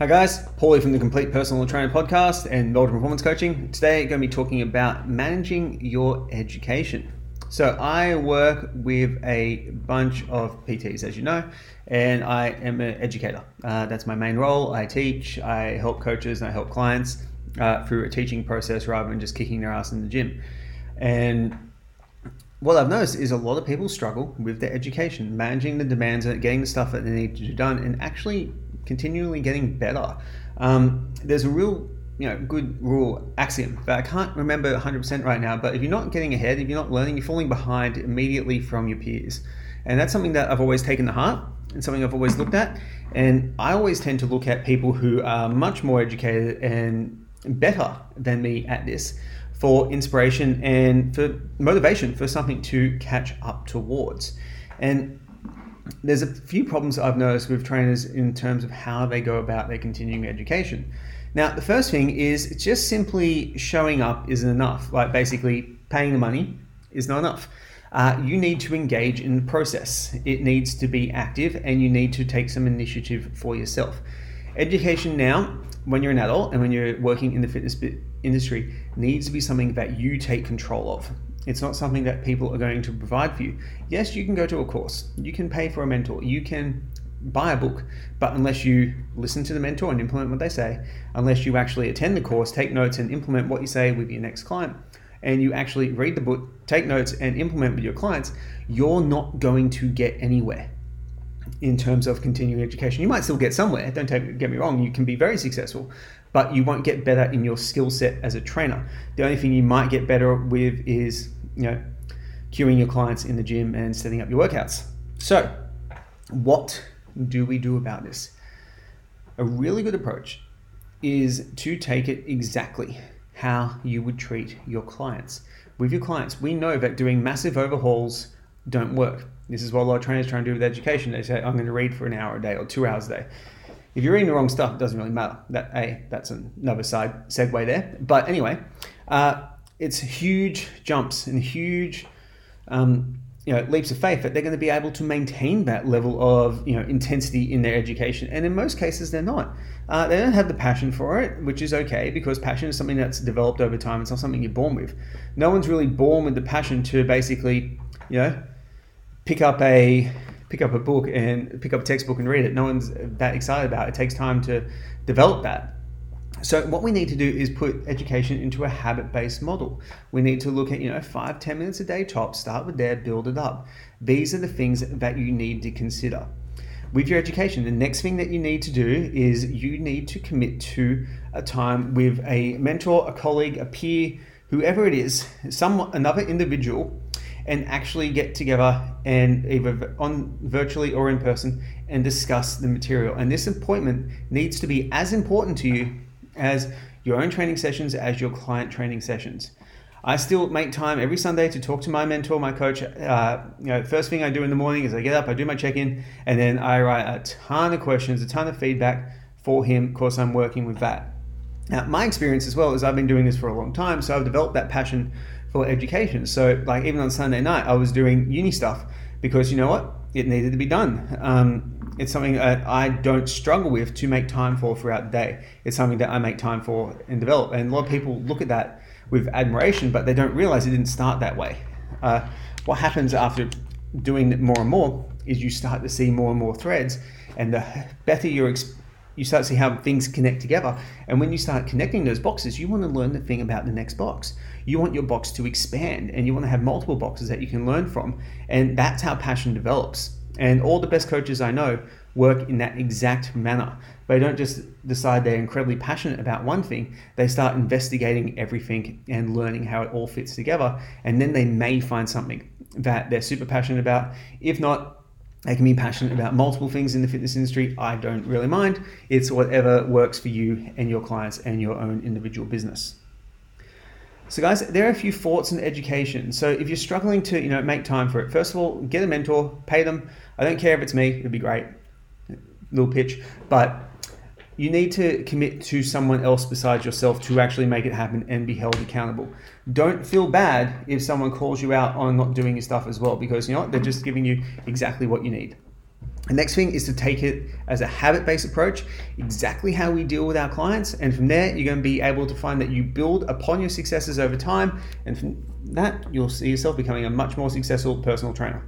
Hi guys, Paulie from the Complete Personal Trainer Podcast and Melbourne Performance Coaching. Today, I'm going to be talking about managing your education. So, I work with a bunch of PTs, as you know, and I am an educator. Uh, that's my main role. I teach, I help coaches, and I help clients uh, through a teaching process rather than just kicking their ass in the gym. And what I've noticed is a lot of people struggle with their education, managing the demands and getting the stuff that they need to do done, and actually continually getting better. Um, there's a real you know good rule axiom that I can't remember 100% right now but if you're not getting ahead if you're not learning you're falling behind immediately from your peers. And that's something that I've always taken to heart and something I've always looked at. And I always tend to look at people who are much more educated and better than me at this for inspiration and for motivation for something to catch up towards. And there's a few problems I've noticed with trainers in terms of how they go about their continuing education. Now, the first thing is just simply showing up isn't enough. Like basically, paying the money is not enough. Uh, you need to engage in the process. It needs to be active, and you need to take some initiative for yourself. Education now, when you're an adult and when you're working in the fitness industry, needs to be something that you take control of. It's not something that people are going to provide for you. Yes, you can go to a course, you can pay for a mentor, you can buy a book, but unless you listen to the mentor and implement what they say, unless you actually attend the course, take notes, and implement what you say with your next client, and you actually read the book, take notes, and implement with your clients, you're not going to get anywhere in terms of continuing education. You might still get somewhere, don't take, get me wrong, you can be very successful, but you won't get better in your skill set as a trainer. The only thing you might get better with is you know, cueing your clients in the gym and setting up your workouts. So, what do we do about this? A really good approach is to take it exactly how you would treat your clients. With your clients, we know that doing massive overhauls don't work. This is what a lot of trainers try and do with education. They say, I'm going to read for an hour a day or two hours a day. If you're reading the wrong stuff, it doesn't really matter. That a that's another side segue there. But anyway, uh, it's huge jumps and huge um, you know, leaps of faith that they're going to be able to maintain that level of you know intensity in their education. And in most cases, they're not. Uh, they don't have the passion for it, which is okay because passion is something that's developed over time. It's not something you're born with. No one's really born with the passion to basically, you know, pick up a pick up a book and pick up a textbook and read it. No one's that excited about it. It takes time to develop that. So what we need to do is put education into a habit-based model. We need to look at, you know, five, 10 minutes a day top, start with there, build it up. These are the things that you need to consider. With your education, the next thing that you need to do is you need to commit to a time with a mentor, a colleague, a peer, whoever it is, some another individual and actually get together and either on virtually or in person and discuss the material. And this appointment needs to be as important to you as your own training sessions as your client training sessions. I still make time every Sunday to talk to my mentor, my coach. Uh, you know, first thing I do in the morning is I get up, I do my check-in, and then I write a ton of questions, a ton of feedback for him. Of course, I'm working with that. Now, my experience as well is I've been doing this for a long time, so I've developed that passion for education. So, like even on Sunday night, I was doing uni stuff because you know what, it needed to be done. Um, it's something that I don't struggle with to make time for throughout the day. It's something that I make time for and develop. And a lot of people look at that with admiration, but they don't realize it didn't start that way. Uh, what happens after doing it more and more is you start to see more and more threads, and the better you start to see how things connect together. And when you start connecting those boxes, you want to learn the thing about the next box. You want your box to expand and you want to have multiple boxes that you can learn from. And that's how passion develops. And all the best coaches I know work in that exact manner. They don't just decide they're incredibly passionate about one thing, they start investigating everything and learning how it all fits together. And then they may find something that they're super passionate about. If not, they can be passionate about multiple things in the fitness industry. I don't really mind. It's whatever works for you and your clients and your own individual business. So, guys, there are a few thoughts in education. So, if you're struggling to, you know, make time for it, first of all, get a mentor, pay them. I don't care if it's me; it'd be great. Little pitch, but you need to commit to someone else besides yourself to actually make it happen and be held accountable. Don't feel bad if someone calls you out on not doing your stuff as well, because you know what? They're just giving you exactly what you need. The next thing is to take it as a habit based approach, exactly how we deal with our clients. And from there, you're going to be able to find that you build upon your successes over time. And from that, you'll see yourself becoming a much more successful personal trainer.